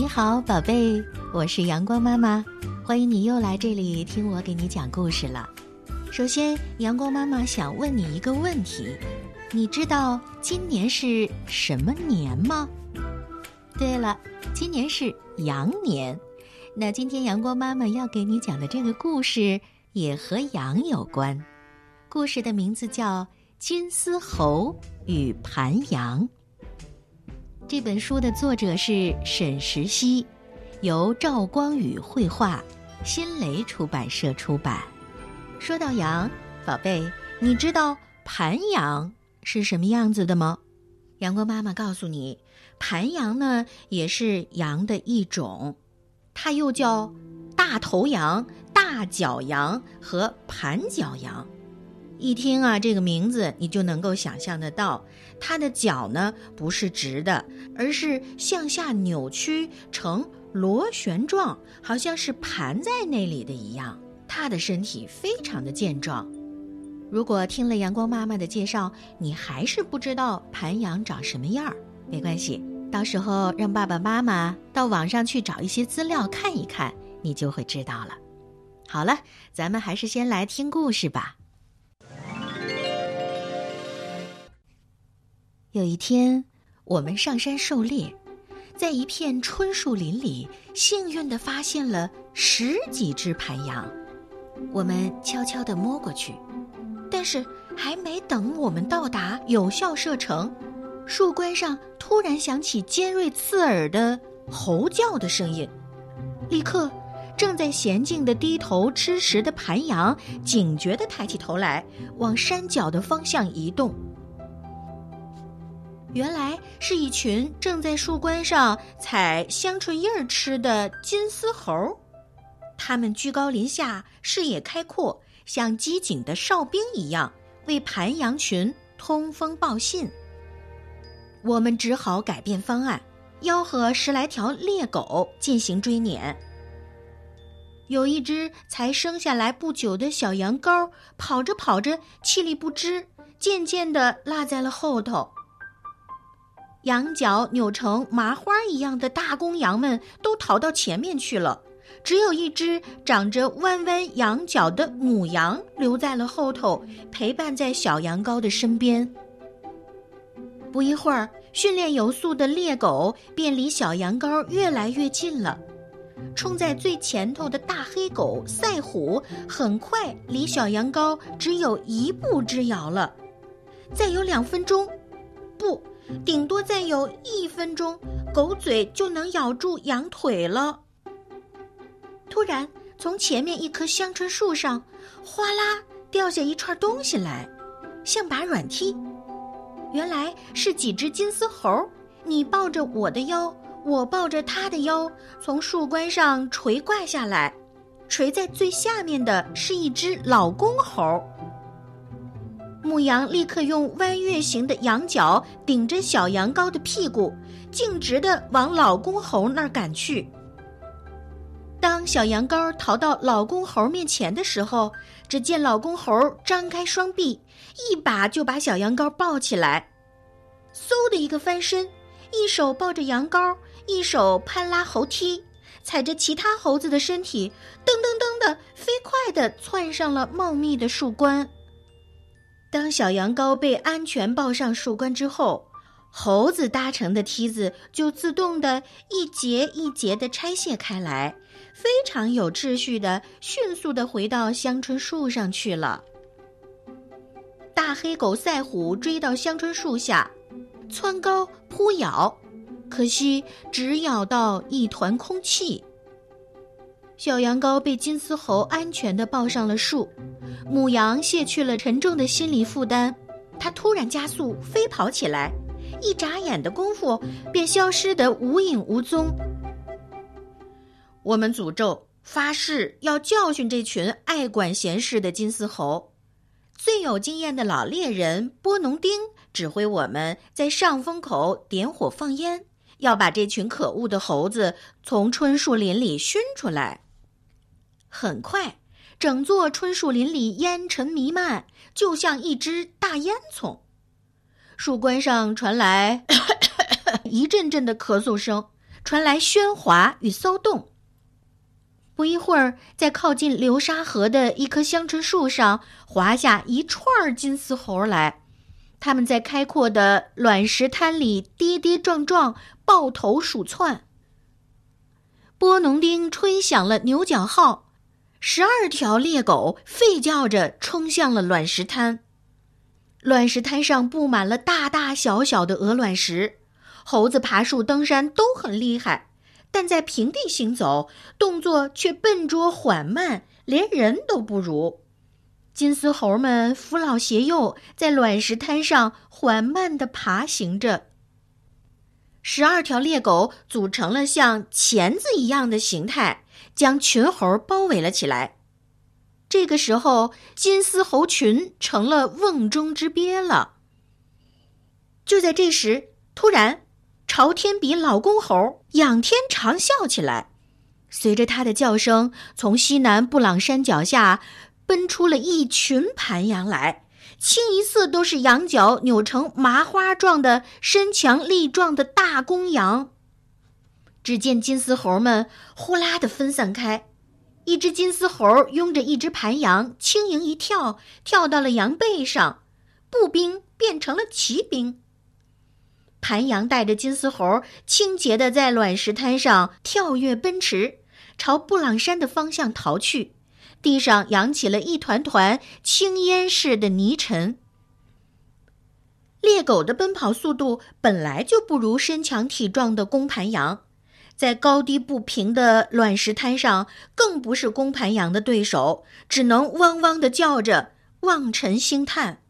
你好，宝贝，我是阳光妈妈，欢迎你又来这里听我给你讲故事了。首先，阳光妈妈想问你一个问题：你知道今年是什么年吗？对了，今年是羊年。那今天阳光妈妈要给你讲的这个故事也和羊有关，故事的名字叫《金丝猴与盘羊》。这本书的作者是沈石溪，由赵光宇绘画，新蕾出版社出版。说到羊，宝贝，你知道盘羊是什么样子的吗？阳光妈妈告诉你，盘羊呢也是羊的一种，它又叫大头羊、大脚羊和盘脚羊。一听啊，这个名字你就能够想象得到，它的脚呢不是直的，而是向下扭曲成螺旋状，好像是盘在那里的一样。它的身体非常的健壮。如果听了阳光妈妈的介绍，你还是不知道盘羊长什么样儿，没关系，到时候让爸爸妈妈到网上去找一些资料看一看，你就会知道了。好了，咱们还是先来听故事吧。有一天，我们上山狩猎，在一片春树林里，幸运地发现了十几只盘羊。我们悄悄地摸过去，但是还没等我们到达有效射程，树冠上突然响起尖锐刺耳的吼叫的声音。立刻，正在娴静地低头吃食的盘羊警觉地抬起头来，往山脚的方向移动。原来是一群正在树冠上采香椿叶儿吃的金丝猴，它们居高临下，视野开阔，像机警的哨兵一样，为盘羊群通风报信。我们只好改变方案，吆喝十来条猎狗进行追撵。有一只才生下来不久的小羊羔，跑着跑着气力不支，渐渐地落在了后头。羊角扭成麻花一样的大公羊们都逃到前面去了，只有一只长着弯弯羊角的母羊留在了后头，陪伴在小羊羔的身边。不一会儿，训练有素的猎狗便离小羊羔越来越近了。冲在最前头的大黑狗赛虎很快离小羊羔只有一步之遥了。再有两分钟，不。顶多再有一分钟，狗嘴就能咬住羊腿了。突然，从前面一棵香椿树上，哗啦掉下一串东西来，像把软梯。原来是几只金丝猴，你抱着我的腰，我抱着它的腰，从树冠上垂挂下来。垂在最下面的是一只老公猴。牧羊立刻用弯月形的羊角顶着小羊羔的屁股，径直的往老公猴那儿赶去。当小羊羔逃到老公猴面前的时候，只见老公猴张开双臂，一把就把小羊羔抱起来，嗖的一个翻身，一手抱着羊羔，一手攀拉猴梯，踩着其他猴子的身体，噔噔噔的飞快地窜上了茂密的树冠。当小羊羔被安全抱上树冠之后，猴子搭成的梯子就自动的一节一节的拆卸开来，非常有秩序的迅速的回到香椿树上去了。大黑狗赛虎追到香椿树下，蹿高扑咬，可惜只咬到一团空气。小羊羔被金丝猴安全的抱上了树。母羊卸去了沉重的心理负担，它突然加速飞跑起来，一眨眼的功夫便消失得无影无踪。我们诅咒发誓要教训这群爱管闲事的金丝猴。最有经验的老猎人波农丁指挥我们在上风口点火放烟，要把这群可恶的猴子从春树林里熏出来。很快。整座春树林里烟尘弥漫，就像一只大烟囱。树冠上传来一阵阵的咳嗽声，传来喧哗与骚动。不一会儿，在靠近流沙河的一棵香椿树上，滑下一串金丝猴来。他们在开阔的卵石滩里跌跌撞撞，抱头鼠窜。波农丁吹响了牛角号，十二条猎狗吠叫着冲向了卵石滩。卵石滩上布满了大大小小的鹅卵石，猴子爬树、登山都很厉害。但在平地行走，动作却笨拙缓慢，连人都不如。金丝猴们扶老携幼，在卵石滩上缓慢地爬行着。十二条猎狗组成了像钳子一样的形态，将群猴包围了起来。这个时候，金丝猴群成了瓮中之鳖了。就在这时，突然。朝天比老公猴仰天长啸起来，随着他的叫声，从西南布朗山脚下奔出了一群盘羊来，清一色都是羊角扭成麻花状的、身强力壮的大公羊。只见金丝猴们呼啦的分散开，一只金丝猴拥着一只盘羊，轻盈一跳，跳到了羊背上，步兵变成了骑兵。盘羊带着金丝猴，清洁的在卵石滩上跳跃奔驰，朝布朗山的方向逃去。地上扬起了一团团青烟似的泥尘。猎狗的奔跑速度本来就不如身强体壮的公盘羊，在高低不平的卵石滩上，更不是公盘羊的对手，只能汪汪的叫着，望尘兴叹。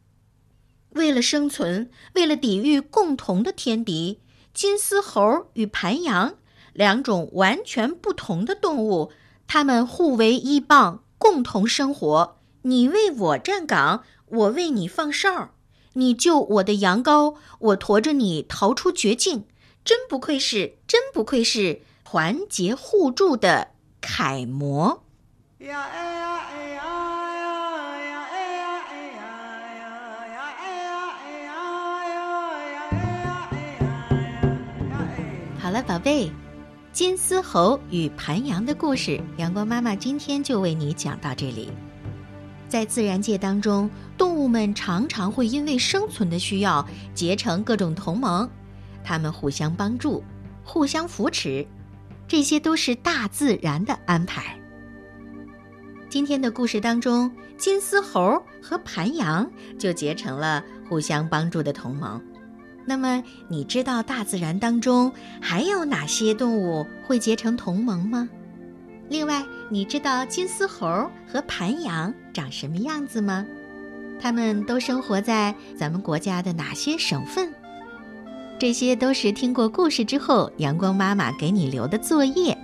为了生存，为了抵御共同的天敌——金丝猴与盘羊两种完全不同的动物，它们互为依傍，共同生活。你为我站岗，我为你放哨。你救我的羊羔，我驮着你逃出绝境。真不愧是，真不愧是团结互助的楷模。呀哎呀哎呀！好了，宝贝，金丝猴与盘羊的故事，阳光妈妈今天就为你讲到这里。在自然界当中，动物们常常会因为生存的需要结成各种同盟，它们互相帮助，互相扶持，这些都是大自然的安排。今天的故事当中，金丝猴和盘羊就结成了互相帮助的同盟。那么，你知道大自然当中还有哪些动物会结成同盟吗？另外，你知道金丝猴和盘羊长什么样子吗？它们都生活在咱们国家的哪些省份？这些都是听过故事之后，阳光妈妈给你留的作业，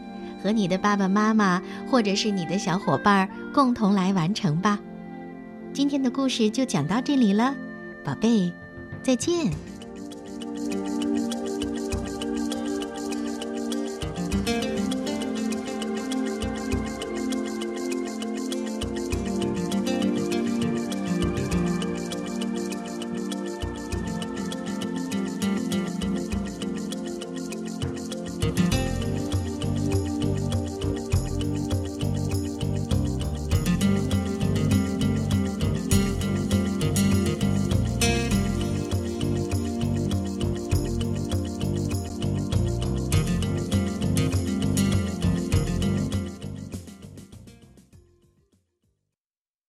和你的爸爸妈妈或者是你的小伙伴共同来完成吧。今天的故事就讲到这里了，宝贝，再见。